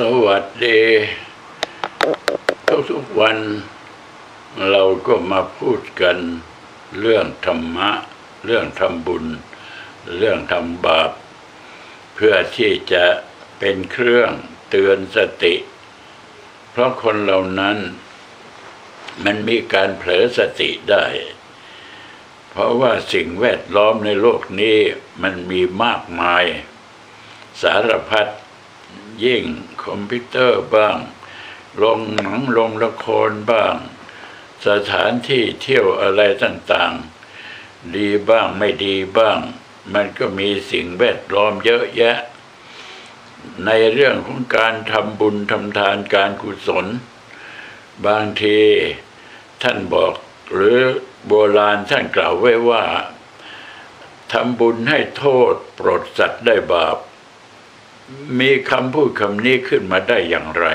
สวัสดี ทุกๆวัน เราก็มาพูดกันเรื่องธรรมะ เรื่องทำบุญ เรื่องทำบาป เพื่อที่จะเป็นเครื่องเตือนสติ เพราะคนเหล่านั้น มันมีการเผลอสติได้ เพราะว่าสิ่งแวดล้อมในโลกนี้มันมีมากมาย สารพัดยิ่ง คอมพิวเตอร์บ้าง ลงหนังลงละครบ้าง สถานที่เที่ยวอะไรต่างๆ ดีบ้างไม่ดีบ้าง มันก็มีสิ่งแวดล้อมเยอะแยะ ในเรื่องของการทำบุญทำทานการกุศล บางทีท่านบอกหรือโบราณท่านกล่าวไว้ว่าทำบุญให้โทษปรดสัตว์ได้บาป มีคำพูดคำนี้ขึ้นมาได้อย่างไร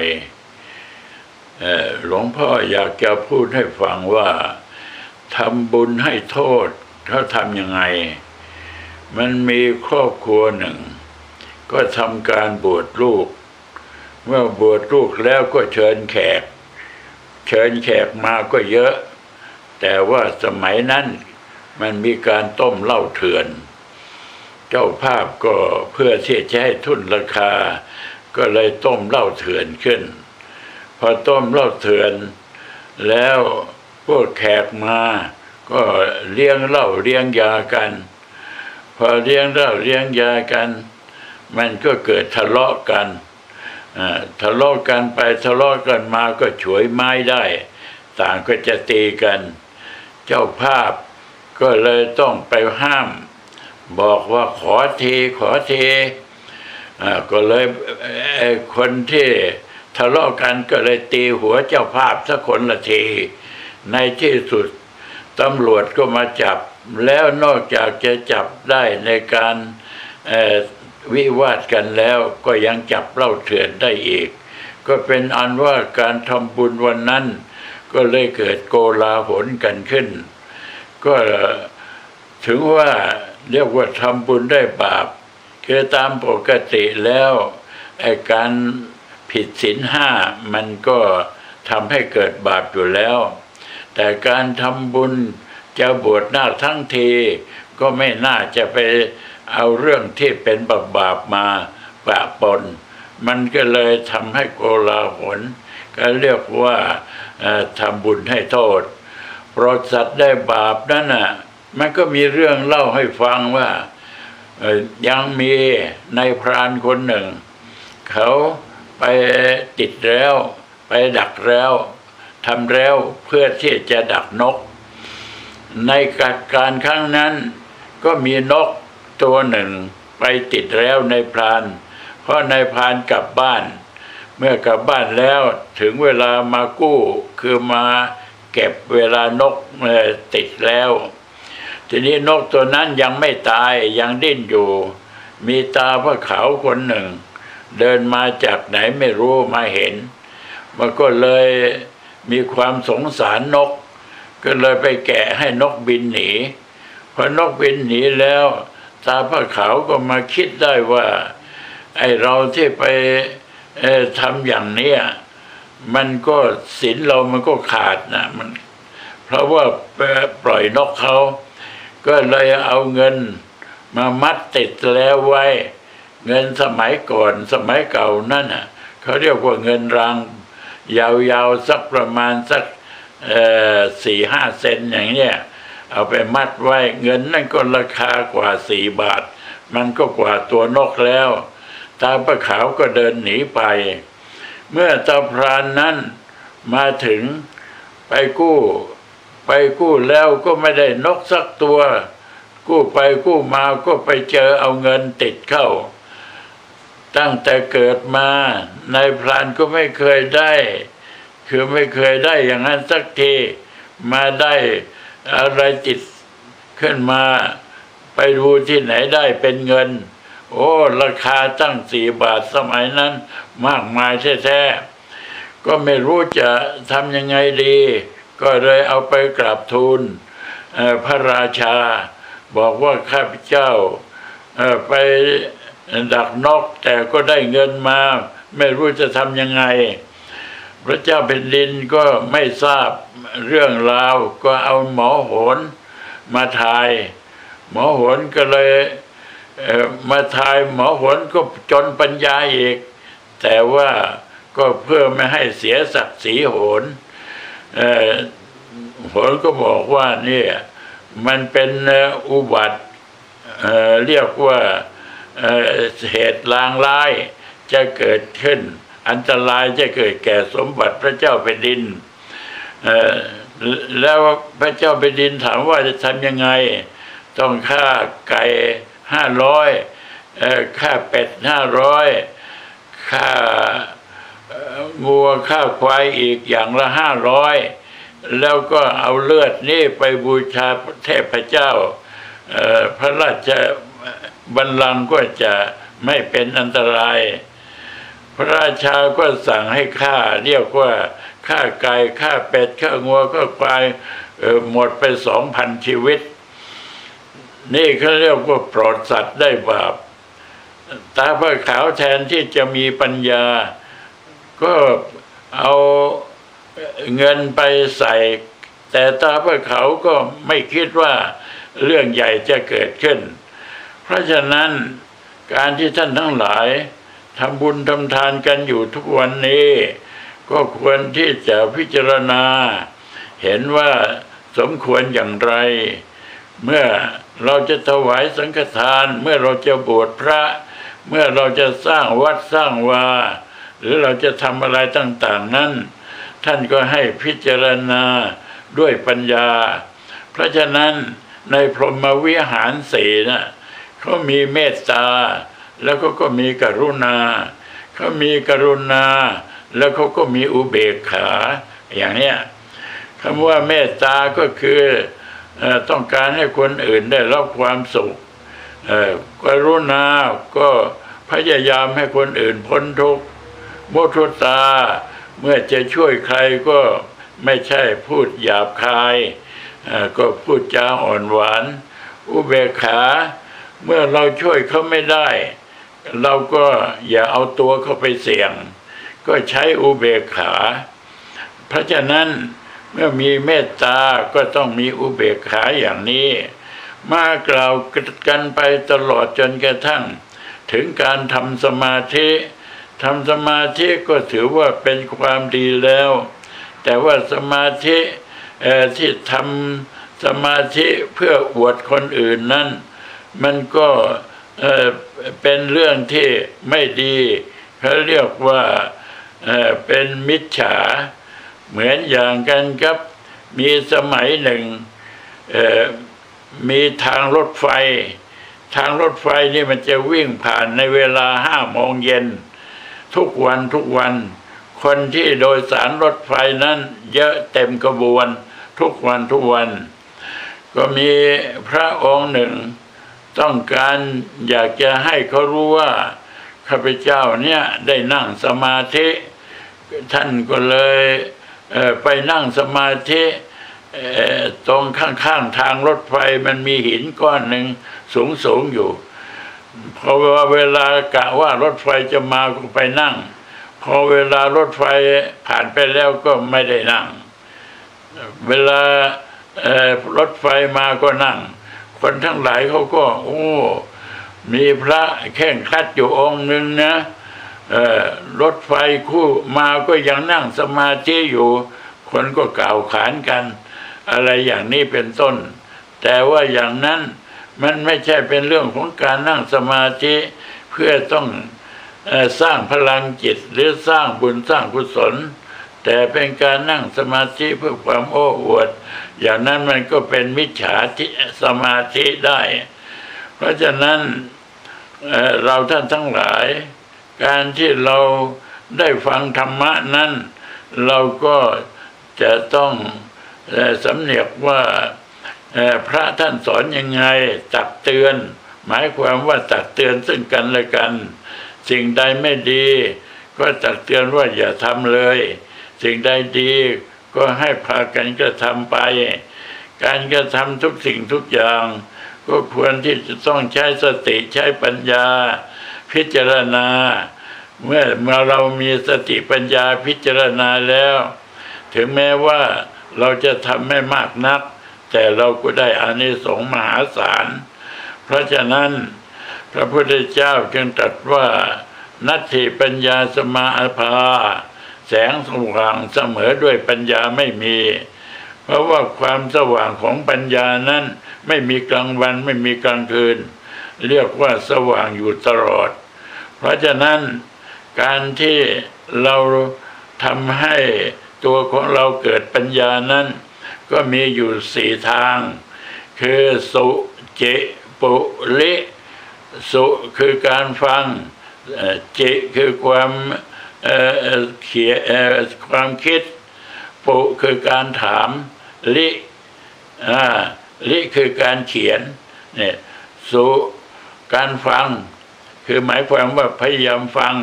หลวงพ่ออยากจะพูดให้ฟังว่าทำบุญให้โทษเขาทำยังไง มันมีครอบครัวหนึ่ง ก็ทำการบวชลูก เมื่อบวชลูกแล้วก็เชิญแขก เชิญแขกมาก็เยอะ แต่ว่าสมัยนั้นมันมีการต้มเหล้าเถื่อน เจ้าภาพก็เพื่อที่จะให้ทุนราคา ก็เลยต้มเหล้าเถื่อนขึ้น พอต้มเหล้าเถื่อน แล้วพวกแขกมาก็เลี้ยงเหล้าเลี้ยงยากัน พอเลี้ยงเหล้าเลี้ยงยากัน มันก็เกิดทะเลาะกันทะเลาะกันไปทะเลาะกันมาก็ฉวยไม้ได้ ต่างก็จะตีกัน เจ้าภาพก็เลยต้องไปห้าม บอกว่าขอทีขอทีอก็เลยคนที่ทะเลาะกันก็เลยตีหัวเจ้าภาพสักคนละที ในที่สุดตำรวจก็มาจับ แล้วนอกจากจะจับได้ในการวิวาทกันแล้วก็ยังจับเล้าเถื่อนได้อีก ก็เป็นอันว่าการทำบุญวันนั้น ก็เลยเกิดโกลาหลกันขึ้น ก็ถึงว่า เรียกว่าทำบุญได้บาปคือตามปกติแล้วไอ้การผิดศีลห้ามันก็ทำให้เกิดบาปอยู่แล้ว แต่การทำบุญจะบวชหน้าคทั้งทีก็ไม่น่าจะไปเอาเรื่องที่เป็นบาปบาปมาปะปน มันก็เลยทำให้โกลาหลก็เรียกว่าทำบุญให้โทษโปรดสัตว์ได้บาปนั่นน่ะ มันก็มีเรื่องเล่าให้ฟังว่ายังมีในายพรานคนหนึ่ง เขาไปติดแล้ว ไปดักแล้วทำแล้วเพื่อที่จะดักนก ในการครั้งนั้น ก็มีนกตัวหนึ่งไปติดแล้วในพราน เพราะในพรานกลับบ้าน เมื่อกลับบ้านแล้วถึงเวลามากู้คือมาเก็บเวลานกติดแล้ว ทีนี้นกตัวนั้นยังไม่ตายยังดิ้นอยู่ มีตาพระขาวคนหนึ่ง เดินมาจากไหนไม่รู้มาเห็น มันก็เลยมีความสงสารนก ก็เลยไปแกะให้นกบินหนีพอนกบินหนีแล้ว ตาพระขาวก็มาคิดได้ว่า ไอเราที่ไปทำอย่างเนี้ยมันก็ศีลเรามันก็ขาดนะมัน เพราะว่าปล่อยนกเขา ก็เลยเอาเงินมามัดติดแล้วไว้ เงินสมัยก่อนสมัยเก่านั่นน่ะเขาเรียกว่าเงินรางยาวๆสักประมาณสักสี่ห้าเซนอย่างเนี้ยเอาไปมัดไว้เงินนั่นก็ราคากว่าสี่บาท มันก็กว่าตัวนกแล้ว ตาประขาวก็เดินหนีไป เมื่อตาพรานนั้นมาถึงไปกู้ ไปกู้แล้วก็ไม่ได้นกสักตัว กู้ไปกู้มาก็ไปเจอเอาเงินติดเข้า ตั้งแต่เกิดมาในายพรานก็ไม่เคยได้ คือไม่เคยได้อย่างนั้นสักทีมาได้อะไรติดขึ้นมาไปดูที่ไหนได้เป็นเงิน โอ้ราคาตั้งสี่บาทสมัยนั้น มากมายแท้ๆก็ไม่รู้จะทำยังไงดี ก็เลยเอาไปกราบทูลพระราชา บอกว่าข้าพเจ้าไปดักนกแต่ก็ได้เงินมา ไม่รู้จะทำยังไง พระเจ้าแผ่นดินก็ไม่ทราบเรื่องราว ก็เอาหมอโหนมาทาย หมอโหนก็เลยเมาทายหมอโหนก็จนปัญญาอีก แต่ว่าก็เพื่อไม่ให้เสียศักดิ์ศรีโหน เอ่อโหนก็บอกว่าเนี่ย มันเป็นอุบัติเเรียกว่าเเหตุลางร้ายจะเกิดขึ้น อันตรายจะเกิดแก่สมบัติพระเจ้าแผ่นดินแล้วพระเจ้าแผ่นดินถามว่าจะทำยังไง ต้องฆ่าไก่ห้าร้อยฆ่าเป็ดห้าร้อยฆ่า เอ่องัวฆ่าควายอีกอย่างละห้าร้อยแล้วก็เอาเลือดนี่ไปบูชาเทพเจ้าพระราชบัลลังก์ก็จะไม่เป็นอันตราย พระราชาก็สั่งให้ฆ่าเรียกว่าฆ่าไก่ฆ่าเป็ดฆ่างัวฆ่าควายหมดไปสองพันชีวิต นี่เขาเรียกว่าโปรดสัตว์ได้บาป ตาพระขาวแทนที่จะมีปัญญา ก็เอาเงินไปใส่ แต่ตาพระเขาก็ไม่คิดว่าเรื่องใหญ่จะเกิดขึ้น เพราะฉะนั้นการที่ท่านทั้งหลายทำบุญทำทานกันอยู่ทุกวันนี้ ก็ควรที่จะพิจารณา เห็นว่าสมควรอย่างไร เมื่อเราจะถวายสังฆทาน เมื่อเราจะบวชพระ เมื่อเราจะสร้างวัดสร้างวา หรือเราจะทำอะไรต่างๆนั้น ท่านก็ให้พิจารณาด้วยปัญญา เพราะฉะนั้นในพรหมวิหารสีนะเขามีเมตตา แล้วก็ก็มีกรุณา เขามีกรุณา แล้วเขาก็มีอุเบกขา อย่างเนี้ยคำว่าเมตตาก็คืออต้องการให้คนอื่นได้รับความสุขกรุณา ก็พยายามให้คนอื่นพ้นทุกข์ มุทุตา เมื่อจะช่วยใครก็ไม่ใช่พูดหยาบคาย ก็พูดจาอ่อนหวาน อุเบกขา เมื่อเราช่วยเขาไม่ได้ เราก็อย่าเอาตัวเขาไปเสี่ยง ก็ใช้อุเบกขา เพราะฉะนั้นเมื่อมีเมตตาก็ต้องมีอุเบกขาอย่างนี้ มากล่าวกันไปตลอดจนกระทั่ง ถึงการทำสมาธิ ทำสมาธิก็ถือว่าเป็นความดีแล้ว แต่ว่าสมาธิที่ทำสมาธิเพื่ออวดคนอื่นนั้น มันก็เป็นเรื่องที่ไม่ดีเขาเรียกว่าเเป็นมิจฉา เหมือนอย่างกันครับมีสมัยหนึ่งมีทางรถไฟ ทางรถไฟนี่มันจะวิ่งผ่านในเวลาห้าโมงเย็น ทุกวันทุกวัน คนที่โดยสารรถไฟนั้น เยอะเต็มกระบวน ทุกวันทุกวัน ก็มีพระองค์หนึ่ง ต้องการอยากจะให้เขารู้ว่าข้าพเจ้าเนี่ยได้นั่งสมาธิ ท่านก็เลยเไปนั่งสมาธิเอ่อตรงข้างๆทางรถไฟมันมีหินก้อนหนึ่งสูงๆอยู่ พอเวลากะว่ารถไฟจะมาก็ไปนั่ง พอเวลารถไฟผ่านไปแล้วก็ไม่ได้นั่ง เวลารถไฟมาก็นั่ง คนทั้งหลายเขาก็ โอ้ มีพระแข่งคัดอยู่องค์หนึ่งนะรถไฟคู่มาก็ยังนั่งสมาธิอยู่ คนก็กล่าวขานกัน อะไรอย่างนี้เป็นต้น แต่ว่าอย่างนั้น มันไม่ใช่เป็นเรื่องของการนั่งสมาธิเพื่อต้องอสร้างพลังจิตหรือสร้างบุญสร้างกุศล แต่เป็นการนั่งสมาธิเพื่อความโอ้อวด อย่างนั้นมันก็เป็นมิจฉาทิสมาธิได้ เพราะฉะนั้นเเราท่านทั้งหลาย การที่เราได้ฟังธรรมะนั้น เราก็จะต้องสำเนียกว่า พระท่านสอนยังไงตักเตือน หมายความว่าตักเตือนซึ่งกันและกัน สิ่งใดไม่ดี ก็ตักเตือนว่าอย่าทำเลย สิ่งใดดีก็ให้พากันกระทำไป การกระทำทุกสิ่งทุกอย่าง ก็ควรที่จะต้องใช้สติใช้ปัญญา พิจารณา เมื่อเมื่อเรามีสติปัญญาพิจารณาแล้ว ถึงแม้ว่าเราจะทำไม่มากนัก แต่เราก็ได้อานิสงส์มหาศาล เพราะฉะนั้นพระพุทธเจ้าจึงตรัสว่า นัตถิปัญญาสมาภา แสงสว่างเสมอด้วยปัญญาไม่มี เพราะว่าความสว่างของปัญญานั้น ไม่มีกลางวันไม่มีกลางคืน เรียกว่าสว่างอยู่ตลอด เพราะฉะนั้นการที่เราทำให้ตัวของเราเกิดปัญญานั้น ก็มีอยู่สี่ทาง คือสุเจปุลิสุคือการฟังเจคือความเอ่อเขียความคิด ปุคือการถามลิอ่าลิคือการเขียนเนี่ยสุการฟัง คือหมายความว่าพยายามฟัง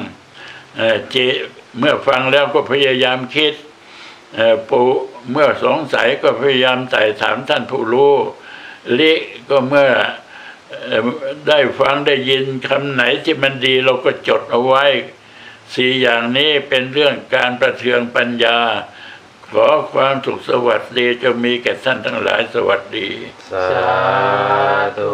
เจเมื่อฟังแล้วก็พยายามคิดปุ เมื่อสงสัยก็พยายามไต่ถามท่านผู้รู้ลิก็เมื่อได้ฟังได้ยินคำไหนที่มันดีเราก็จดเอาไว้สี่อย่างนี้เป็นเรื่องการประเทืองปัญญา ขอความสุขสวัสดีจะมีแก่ท่านทั้งหลายสวัสดี สาธุ